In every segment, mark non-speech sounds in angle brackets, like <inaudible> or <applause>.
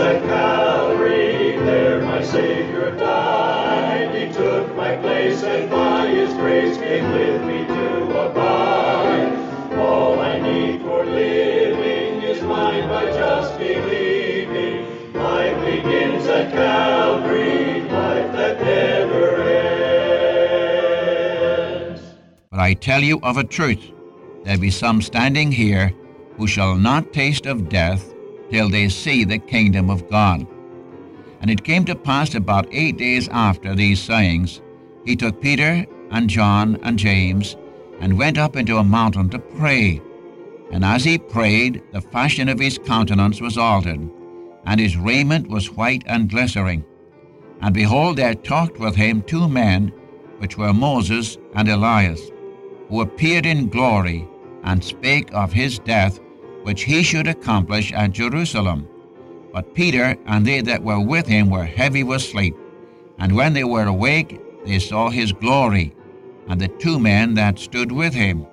at Calvary, there my Savior died. He took my place and by His grace came with me to abide. All I need for living is mine by just believing. Life begins at Calvary, life that never ends. But I tell you of a truth, there be some standing here who shall not taste of death till they see the kingdom of God. And it came to pass about eight days after these sayings, he took Peter and John and James, and went up into a mountain to pray. And as he prayed, the fashion of his countenance was altered, and his raiment was white and glittering. And behold, there talked with him two men, which were Moses and Elias, who appeared in glory, and spake of his death, which he should accomplish at Jerusalem. But Peter and they that were with him were heavy with sleep. And when they were awake, they saw his glory, and the two men that stood with him.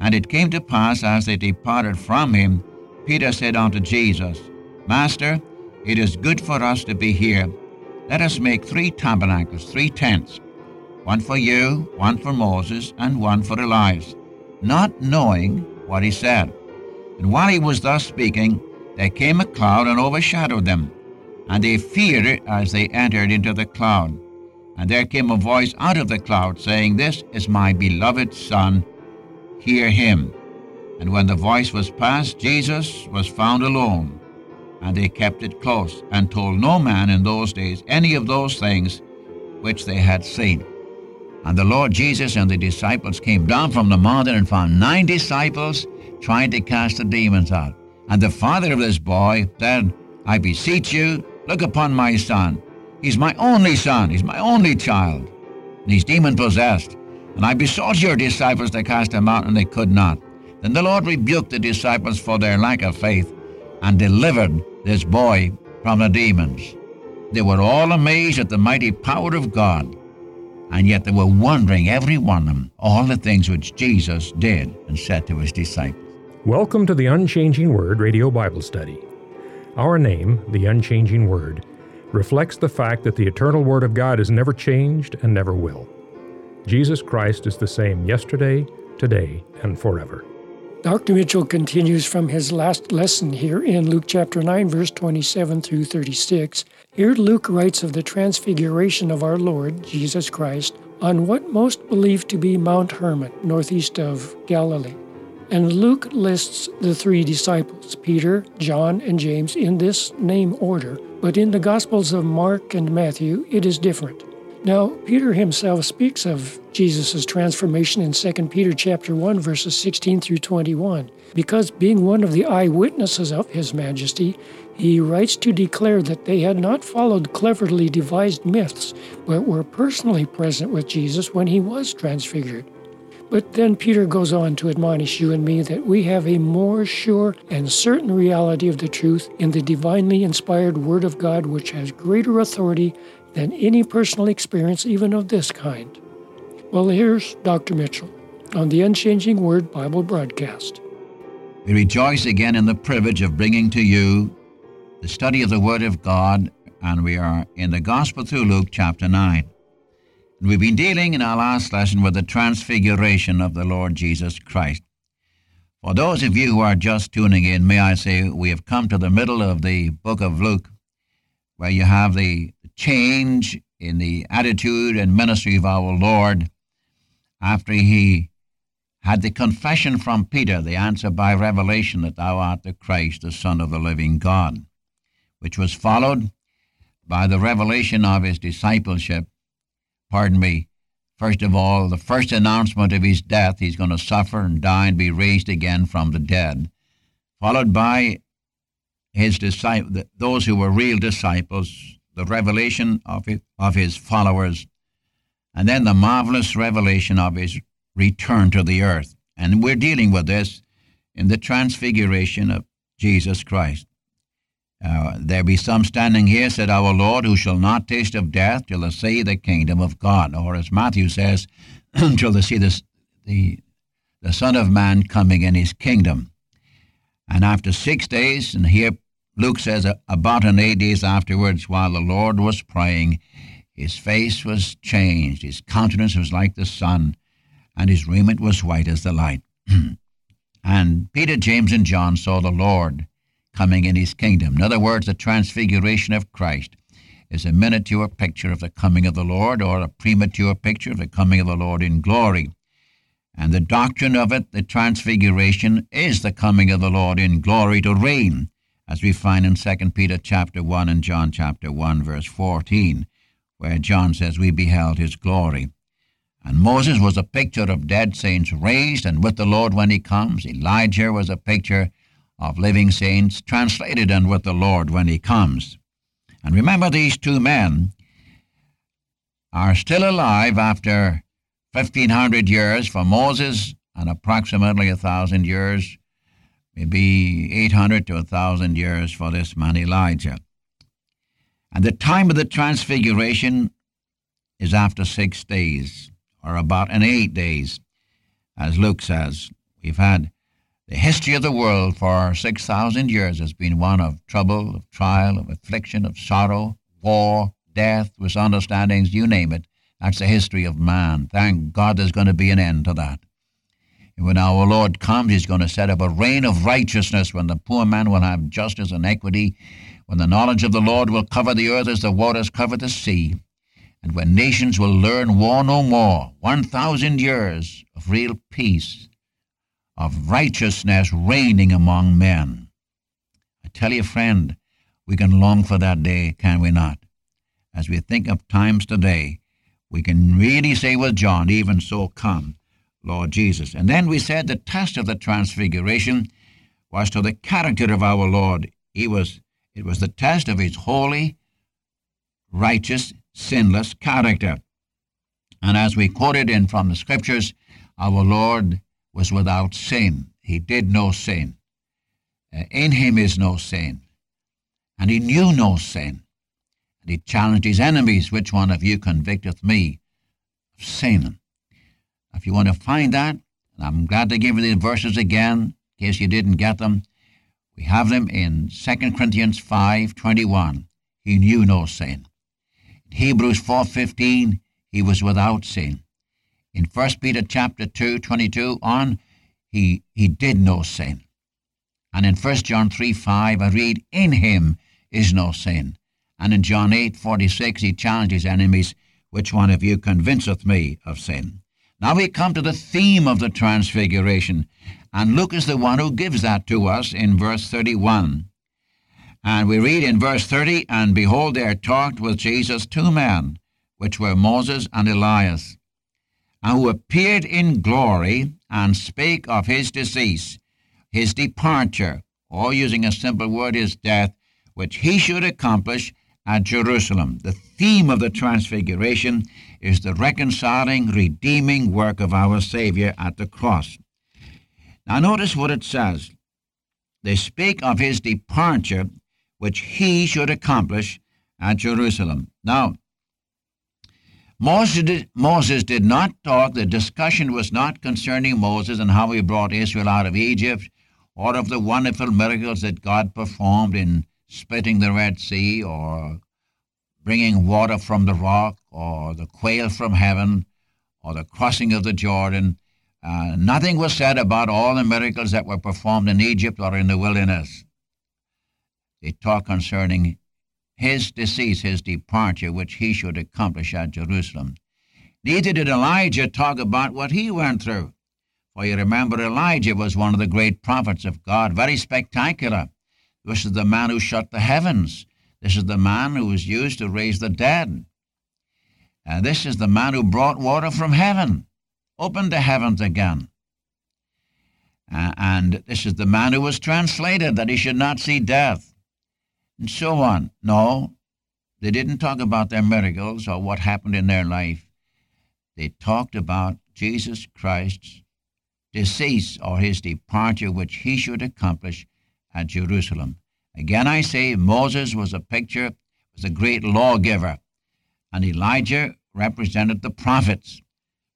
And it came to pass, as they departed from him, Peter said unto Jesus, Master, it is good for us to be here. Let us make three tabernacles, three tents, one for you, one for Moses, and one for Elias, not knowing what he said. And while he was thus speaking, there came a cloud and overshadowed them, and they feared as they entered into the cloud. And there came a voice out of the cloud, saying, This is my beloved Son, hear him. And when the voice was past, Jesus was found alone. And they kept it close, and told no man in those days any of those things which they had seen. And the Lord Jesus and the disciples came down from the mountain and found nine disciples trying to cast the demons out. And the father of this boy said, I beseech you, look upon my son. He's my only son. He's my only child. And he's demon possessed. And I besought your disciples to cast him out, and they could not. Then the Lord rebuked the disciples for their lack of faith and delivered this boy from the demons. They were all amazed at the mighty power of God, and yet they were wondering, every one of them, all the things which Jesus did and said to his disciples. Welcome to the Unchanging Word Radio Bible Study. Our name, the Unchanging Word, reflects the fact that the eternal Word of God has never changed and never will. Jesus Christ is the same yesterday, today, and forever. Dr. Mitchell continues from his last lesson here in Luke chapter 9, verse 27 through 36. Here, Luke writes of the transfiguration of our Lord, Jesus Christ, on what most believe to be Mount Hermon, northeast of Galilee. And Luke lists the three disciples, Peter, John, and James, in this name order, but in the Gospels of Mark and Matthew, it is different. Now, Peter himself speaks of Jesus' transformation in 2 Peter chapter 1 verses 16 through 21. Because being one of the eyewitnesses of his majesty, he writes to declare that they had not followed cleverly devised myths, but were personally present with Jesus when he was transfigured. But then Peter goes on to admonish you and me that we have a more sure and certain reality of the truth in the divinely inspired Word of God, which has greater authority than any personal experience, even of this kind. Well, here's Dr. Mitchell on the Unchanging Word Bible broadcast. We rejoice again in the privilege of bringing to you the study of the Word of God, and we are in the Gospel through Luke chapter 9. And we've been dealing in our last lesson with the transfiguration of the Lord Jesus Christ. For those of you who are just tuning in, may I say we have come to the middle of the book of Luke, where you have the change in the attitude and ministry of our Lord after he had the confession from Peter, the answer by revelation that thou art the Christ, the Son of the living God, which was followed by the revelation of his discipleship. Pardon me. First of all, the first announcement of his death, he's going to suffer and die and be raised again from the dead, followed by his disciples, those who were real disciples, the revelation of his, of his followers, and then the marvelous revelation of his return to the earth. And we're dealing with this in the transfiguration of Jesus Christ. Uh, there be some standing here, said our Lord, who shall not taste of death till they see the kingdom of God. Or as Matthew says, <clears throat> until they see this, the, the Son of Man coming in his kingdom. And after six days, and here Luke says, about an eight days afterwards, while the Lord was praying, his face was changed, his countenance was like the sun, and his raiment was white as the light. <clears throat> and Peter, James, and John saw the Lord coming in his kingdom. In other words, the transfiguration of Christ is a miniature picture of the coming of the Lord or a premature picture of the coming of the Lord in glory. And the doctrine of it, the transfiguration, is the coming of the Lord in glory to reign, as we find in 2 Peter chapter 1 and John chapter 1 verse 14, where John says we beheld his glory. And Moses was a picture of dead saints raised and with the Lord when he comes. Elijah was a picture of living saints translated and with the Lord when he comes. And remember, these two men are still alive after 1,500 years for Moses and approximately a 1,000 years, maybe 800 to 1,000 years for this man Elijah. And the time of the transfiguration is after six days or about in eight days, as Luke says. We've had the history of the world for 6,000 years has been one of trouble, of trial, of affliction, of sorrow, war, death, misunderstandings, you name it. That's the history of man. Thank God there's going to be an end to that. When our Lord comes, He's going to set up a reign of righteousness. When the poor man will have justice and equity, when the knowledge of the Lord will cover the earth as the waters cover the sea, and when nations will learn war no more, 1,000 years of real peace, of righteousness reigning among men. I tell you, friend, we can long for that day, can we not? As we think of times today, we can really say with John, even so come, Lord Jesus. And then we said the test of the transfiguration was to the character of our Lord. He was it was the test of his holy, righteous, sinless character. And as we quoted in from the scriptures, our Lord was without sin. He did no sin. Uh, in him is no sin. And he knew no sin. And he challenged his enemies, which one of you convicteth me of sin? If you want to find that, and I'm glad to give you the verses again, in case you didn't get them, we have them in 2 Corinthians 5.21. He knew no sin. In Hebrews 4:15, he was without sin. In 1 Peter chapter 2, 22 on, he, he did no sin. And in 1 John 3, 5, I read, in him is no sin. And in John 8, 46, he challenged his enemies, which one of you convinceth me of sin? Now we come to the theme of the transfiguration, and Luke is the one who gives that to us in verse 31. And we read in verse 30, And behold, there talked with Jesus two men, which were Moses and Elias, and who appeared in glory and spake of his decease, his departure, or using a simple word, his death, which he should accomplish at Jerusalem. The theme of the Transfiguration is the reconciling, redeeming work of our Savior at the cross. Now, notice what it says. They speak of his departure which he should accomplish at Jerusalem. Now, Moses did, Moses did not talk, the discussion was not concerning Moses and how he brought Israel out of Egypt or of the wonderful miracles that God performed in splitting the Red Sea or bringing water from the rock or the quail from heaven or the crossing of the Jordan. Uh, nothing was said about all the miracles that were performed in Egypt or in the wilderness. They talk concerning his decease, his departure, which he should accomplish at Jerusalem. Neither did Elijah talk about what he went through. For you remember, Elijah was one of the great prophets of God, very spectacular. This is the man who shut the heavens. This is the man who was used to raise the dead. And this is the man who brought water from heaven, opened the heavens again. Uh, and this is the man who was translated that he should not see death and so on. No, they didn't talk about their miracles or what happened in their life. They talked about Jesus Christ's decease or his departure, which he should accomplish at Jerusalem. Again, I say Moses was a picture, was a great lawgiver, and Elijah represented the prophets.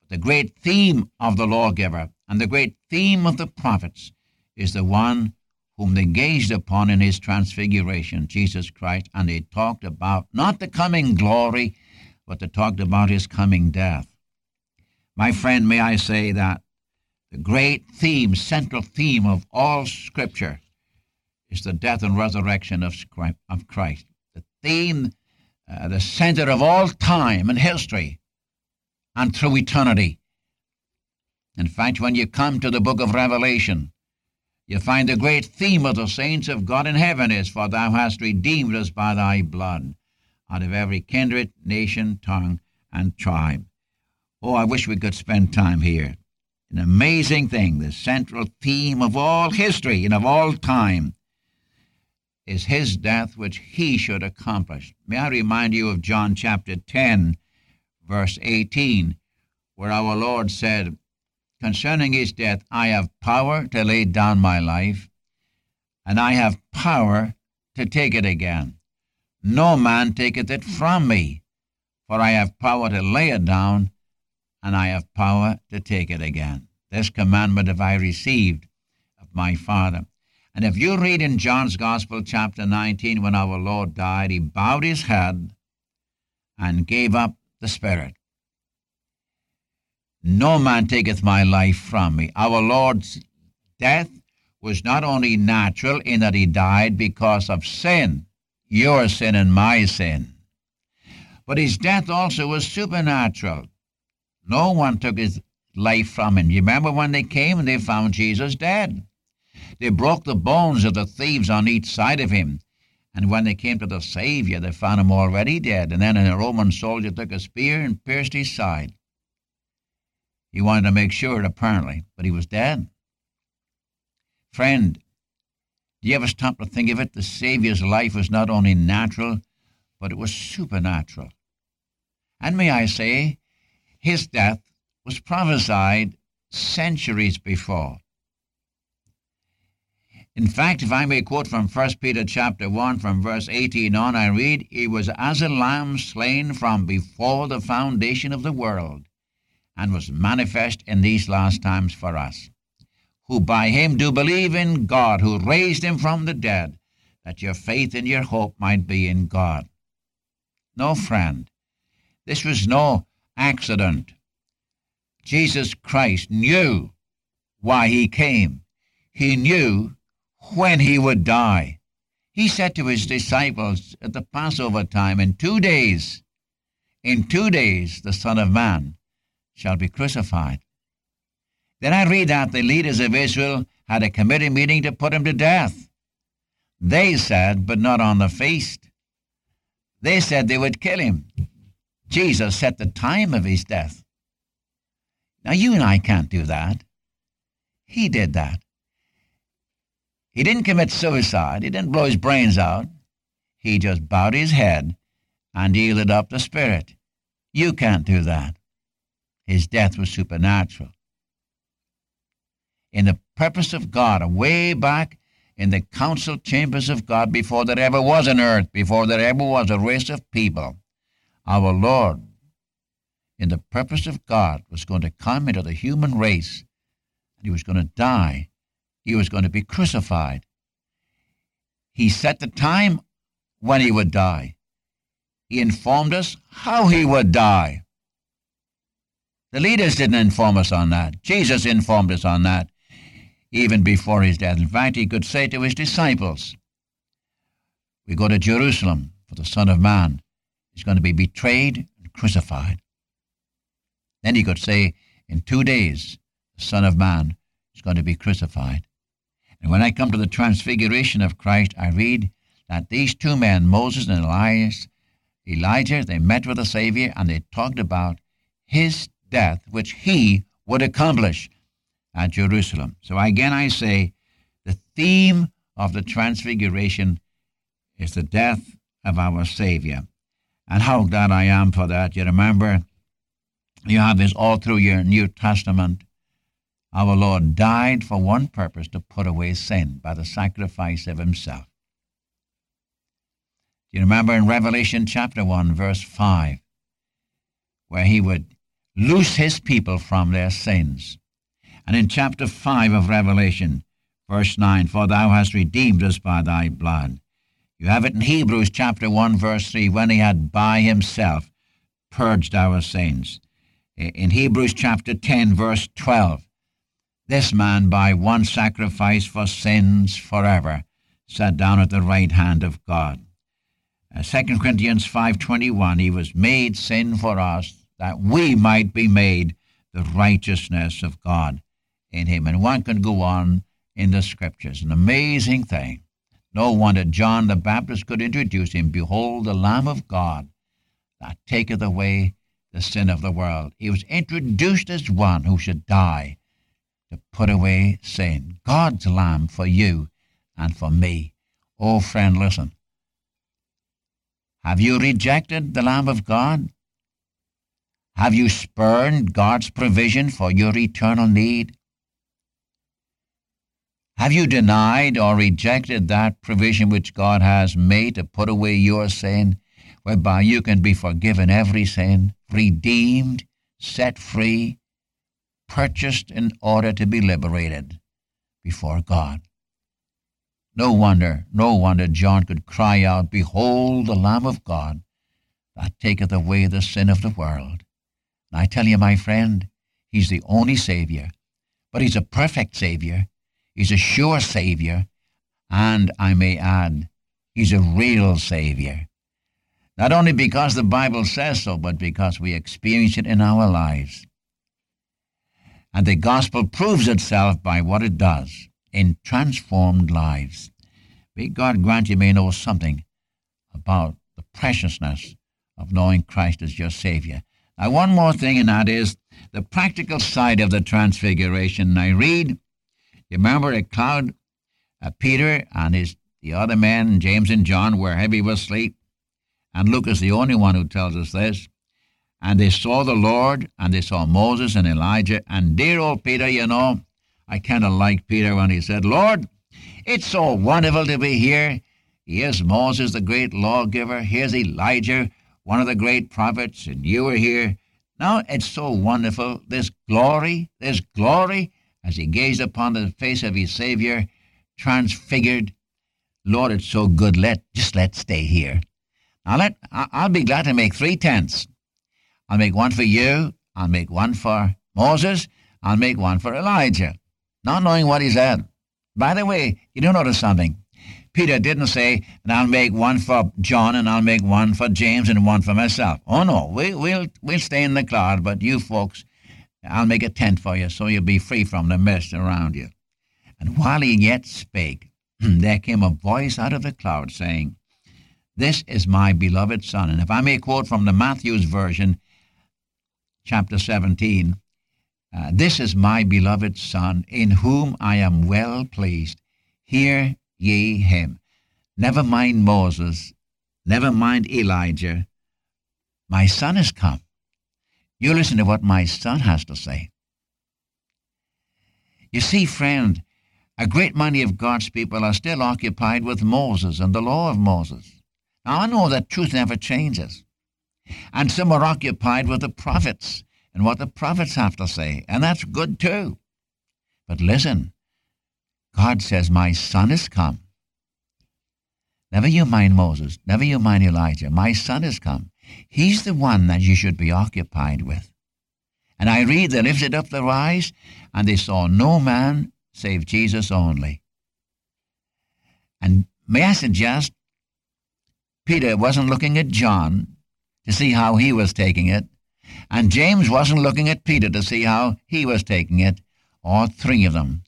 But the great theme of the lawgiver and the great theme of the prophets is the one whom they gazed upon in his transfiguration, Jesus Christ, and they talked about not the coming glory, but they talked about his coming death. My friend, may I say that the great theme, central theme of all Scripture is the death and resurrection of Christ. The theme, uh, the center of all time and history and through eternity. In fact, when you come to the book of Revelation, you find the great theme of the saints of God in heaven is, For thou hast redeemed us by thy blood out of every kindred, nation, tongue, and tribe. Oh, I wish we could spend time here. An amazing thing, the central theme of all history and of all time is his death which he should accomplish. May I remind you of John chapter 10, verse 18, where our Lord said, concerning his death, I have power to lay down my life, and I have power to take it again. No man taketh it from me, for I have power to lay it down, and I have power to take it again. This commandment have I received of my Father. And if you read in John's Gospel, chapter 19, when our Lord died, he bowed his head and gave up the Spirit. No man taketh my life from me. Our Lord's death was not only natural in that he died because of sin, your sin and my sin, but his death also was supernatural. No one took his life from him. You remember when they came and they found Jesus dead? They broke the bones of the thieves on each side of him. And when they came to the Savior, they found him already dead. And then a Roman soldier took a spear and pierced his side. He wanted to make sure, apparently, but he was dead. Friend, do you ever stop to think of it? The Savior's life was not only natural, but it was supernatural. And may I say, his death was prophesied centuries before. In fact, if I may quote from 1 Peter chapter 1 from verse 18 on, I read, He was as a lamb slain from before the foundation of the world, and was manifest in these last times for us, who by him do believe in God, who raised him from the dead, that your faith and your hope might be in God. No, friend, this was no accident. Jesus Christ knew why he came. He knew when he would die. He said to his disciples at the Passover time, In two days, in two days, the Son of Man shall be crucified. Then I read that the leaders of Israel had a committee meeting to put him to death. They said, but not on the feast. They said they would kill him. Jesus set the time of his death. Now, you and I can't do that. He did that. He didn't commit suicide. He didn't blow his brains out. He just bowed his head and yielded up the Spirit. You can't do that. His death was supernatural. In the purpose of God, way back in the council chambers of God, before there ever was an earth, before there ever was a race of people, our Lord, in the purpose of God, was going to come into the human race, and he was going to die. He was going to be crucified. He set the time when he would die. He informed us how he would die. The leaders didn't inform us on that. Jesus informed us on that even before his death. In fact, he could say to his disciples, We go to Jerusalem, for the Son of Man is going to be betrayed and crucified. Then he could say, In two days, the Son of Man is going to be crucified. And when I come to the transfiguration of Christ, I read that these two men, Moses and Elias, Elijah, they met with the Savior and they talked about his death which he would accomplish at Jerusalem. So again, I say the theme of the Transfiguration is the death of our Savior. And how glad I am for that. You remember, you have this all through your New Testament. Our Lord died for one purpose to put away sin by the sacrifice of Himself. Do you remember in Revelation chapter 1, verse 5, where He would loose his people from their sins. And in chapter 5 of Revelation, Verse 9, For thou hast redeemed us by thy blood. You have it in Hebrews chapter 1, verse 3, when he had by himself purged our sins. In Hebrews chapter 10, verse 12, this man by one sacrifice for sins forever sat down at the right hand of God. Uh, 2 Corinthians 5.21, he was made sin for us that we might be made the righteousness of God in him. And one can go on in the scriptures. An amazing thing. No wonder John the Baptist could introduce him. Behold, the Lamb of God that taketh away the sin of the world. He was introduced as one who should die to put away sin. God's Lamb for you and for me. Oh, friend, listen. Have you rejected the Lamb of God? Have you spurned God's provision for your eternal need? Have you denied or rejected that provision which God has made to put away your sin, whereby you can be forgiven every sin, redeemed, set free, purchased in order to be liberated before God? No wonder, no wonder John could cry out, Behold the Lamb of God that taketh away the sin of the world. And I tell you, my friend, he's the only Savior, but he's a perfect Savior He's a sure Savior, and I may add, He's a real Savior. Not only because the Bible says so, but because we experience it in our lives. And the gospel proves itself by what it does in transformed lives. May God grant you may know something about the preciousness of knowing Christ as your Savior. Now, one more thing, and that is the practical side of the transfiguration. I read you remember a cloud? Uh, Peter and his the other men, James and John, were heavy with sleep. And Luke is the only one who tells us this. And they saw the Lord, and they saw Moses and Elijah. And dear old Peter, you know, I kind of like Peter when he said, Lord, it's so wonderful to be here. Here's Moses, the great lawgiver. Here's Elijah, one of the great prophets, and you are here. Now it's so wonderful. This glory, this glory as he gazed upon the face of his Savior, transfigured. Lord, it's so good. Let just let's stay here. Now let I'll be glad to make three tents. I'll make one for you. I'll make one for Moses. I'll make one for Elijah. Not knowing what he said. By the way, you do notice something. Peter didn't say, and I'll make one for John, and I'll make one for James, and one for myself. Oh no, we, we'll we'll stay in the cloud, but you folks, I'll make a tent for you so you'll be free from the mist around you. And while he yet spake, <clears throat> there came a voice out of the cloud saying, This is my beloved Son. And if I may quote from the Matthew's version, chapter 17, uh, This is my beloved Son, in whom I am well pleased. Hear ye him. Never mind Moses, never mind Elijah. My Son is come. You listen to what my son has to say. You see, friend, a great many of God's people are still occupied with Moses and the law of Moses. Now, I know that truth never changes. And some are occupied with the prophets and what the prophets have to say, and that's good too. But listen, God says, My son is come. Never you mind Moses, never you mind Elijah. My son is come. He's the one that you should be occupied with. And I read, they lifted up their eyes, and they saw no man save Jesus only. And may I suggest, Peter wasn't looking at John to see how he was taking it, and James wasn't looking at Peter to see how he was taking it. All three of them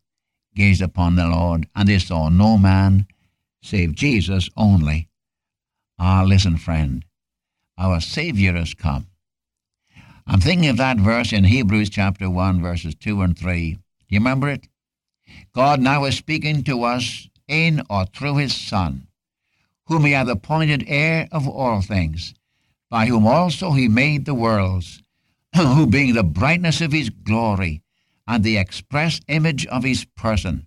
gazed upon the Lord, and they saw no man save Jesus only. Ah, listen, friend our Savior has come. I'm thinking of that verse in Hebrews chapter 1, verses 2 and 3. Do you remember it? God now is speaking to us in or through his Son, whom he hath appointed heir of all things, by whom also he made the worlds, <clears throat> who being the brightness of his glory, and the express image of his person,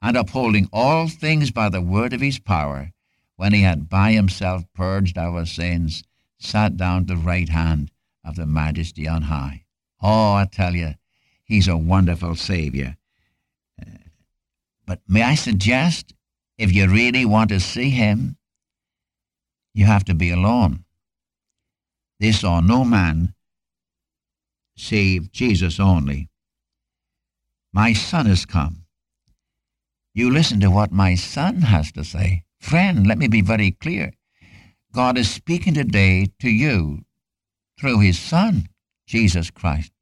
and upholding all things by the word of his power, when he had by himself purged our sins, sat down at the right hand of the Majesty on high. Oh, I tell you, he's a wonderful Savior. Uh, But may I suggest, if you really want to see him, you have to be alone. They saw no man save Jesus only. My son has come. You listen to what my son has to say. Friend, let me be very clear. God is speaking today to you through his son, Jesus Christ.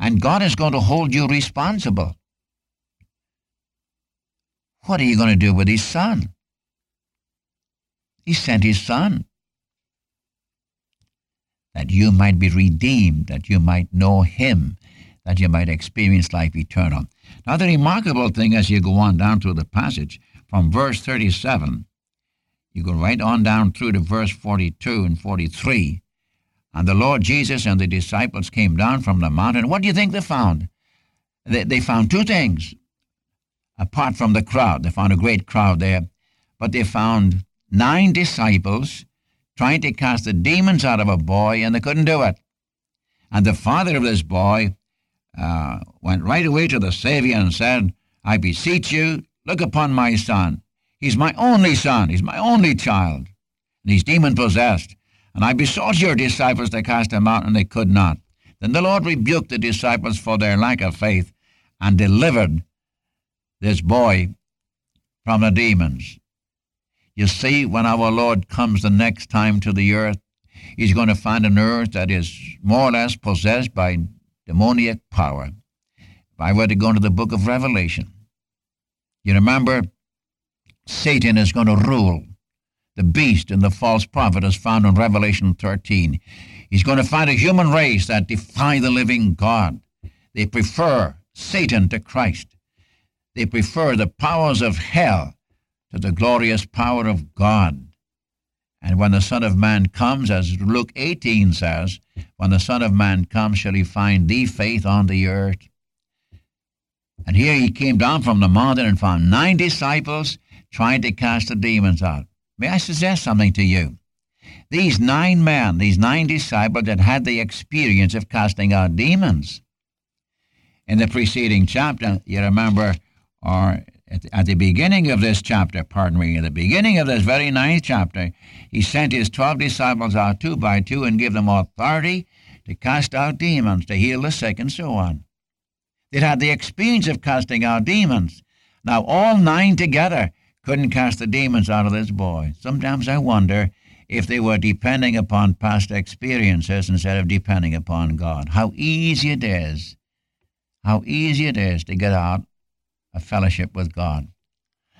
And God is going to hold you responsible. What are you going to do with his son? He sent his son that you might be redeemed, that you might know him, that you might experience life eternal. Now, the remarkable thing as you go on down through the passage, from verse 37, you go right on down through to verse 42 and 43, and the Lord Jesus and the disciples came down from the mountain. What do you think they found? They, they found two things. Apart from the crowd, they found a great crowd there, but they found nine disciples trying to cast the demons out of a boy, and they couldn't do it. And the father of this boy uh, went right away to the Savior and said, I beseech you, look upon my son. He's my only son. He's my only child. And he's demon possessed. And I besought your disciples to cast him out, and they could not. Then the Lord rebuked the disciples for their lack of faith and delivered this boy from the demons. You see, when our Lord comes the next time to the earth, he's going to find an earth that is more or less possessed by demoniac power. If I were to go into the book of Revelation, you remember Satan is going to rule. The beast and the false prophet is found in Revelation 13. He's going to find a human race that defy the living God. They prefer Satan to Christ. They prefer the powers of hell to the glorious power of God. And when the Son of Man comes, as Luke 18 says, when the Son of Man comes, shall he find thee faith on the earth? And here he came down from the mountain and found nine disciples trying to cast the demons out. May I suggest something to you? These nine men, these nine disciples that had the experience of casting out demons. In the preceding chapter, you remember, or at the, at the beginning of this chapter, pardon me, at the beginning of this very ninth chapter, he sent his twelve disciples out two by two and gave them authority to cast out demons, to heal the sick, and so on. They'd had the experience of casting out demons. Now, all nine together couldn't cast the demons out of this boy. Sometimes I wonder if they were depending upon past experiences instead of depending upon God. How easy it is, how easy it is to get out a fellowship with God.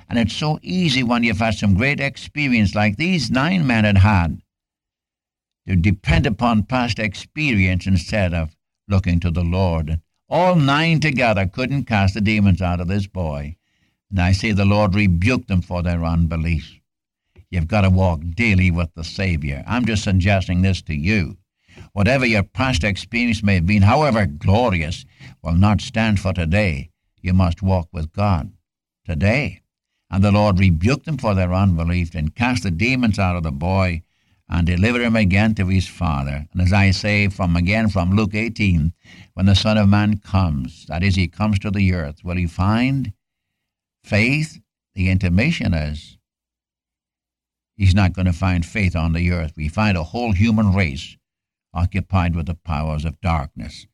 And it's so easy when you've had some great experience like these nine men had had to depend upon past experience instead of looking to the Lord. All nine together couldn't cast the demons out of this boy. And I say the Lord rebuked them for their unbelief. You've got to walk daily with the Savior. I'm just suggesting this to you. Whatever your past experience may have been, however glorious, will not stand for today you must walk with God today. And the Lord rebuked them for their unbelief and cast the demons out of the boy and delivered him again to his father. And as I say from again from Luke 18, when the Son of Man comes, that is, he comes to the earth, will he find faith? The intimation is he's not going to find faith on the earth. We find a whole human race occupied with the powers of darkness.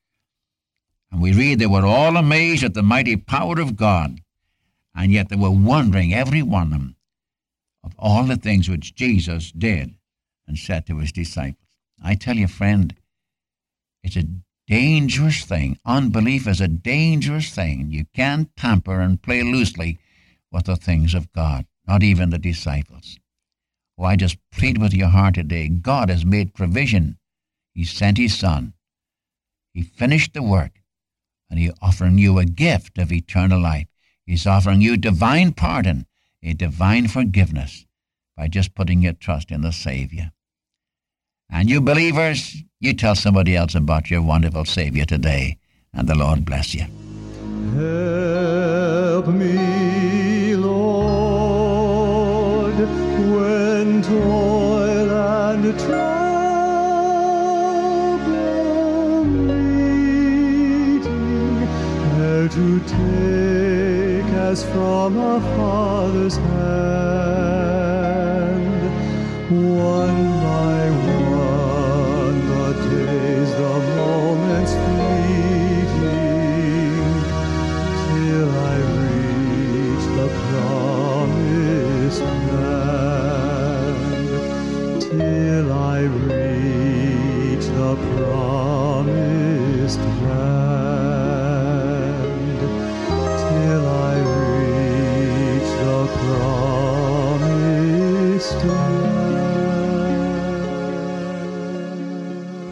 And we read they were all amazed at the mighty power of God, and yet they were wondering, every one of them, of all the things which Jesus did and said to his disciples. I tell you, friend, it's a dangerous thing. Unbelief is a dangerous thing. You can't tamper and play loosely with the things of God, not even the disciples. Oh, I just plead with your heart today. God has made provision. He sent His Son. He finished the work and He's offering you a gift of eternal life. He's offering you divine pardon, a divine forgiveness by just putting your trust in the Savior. And you believers, you tell somebody else about your wonderful Savior today, and the Lord bless you. Help me, Lord, when toil and trouble to take as from a father's hand. One by one,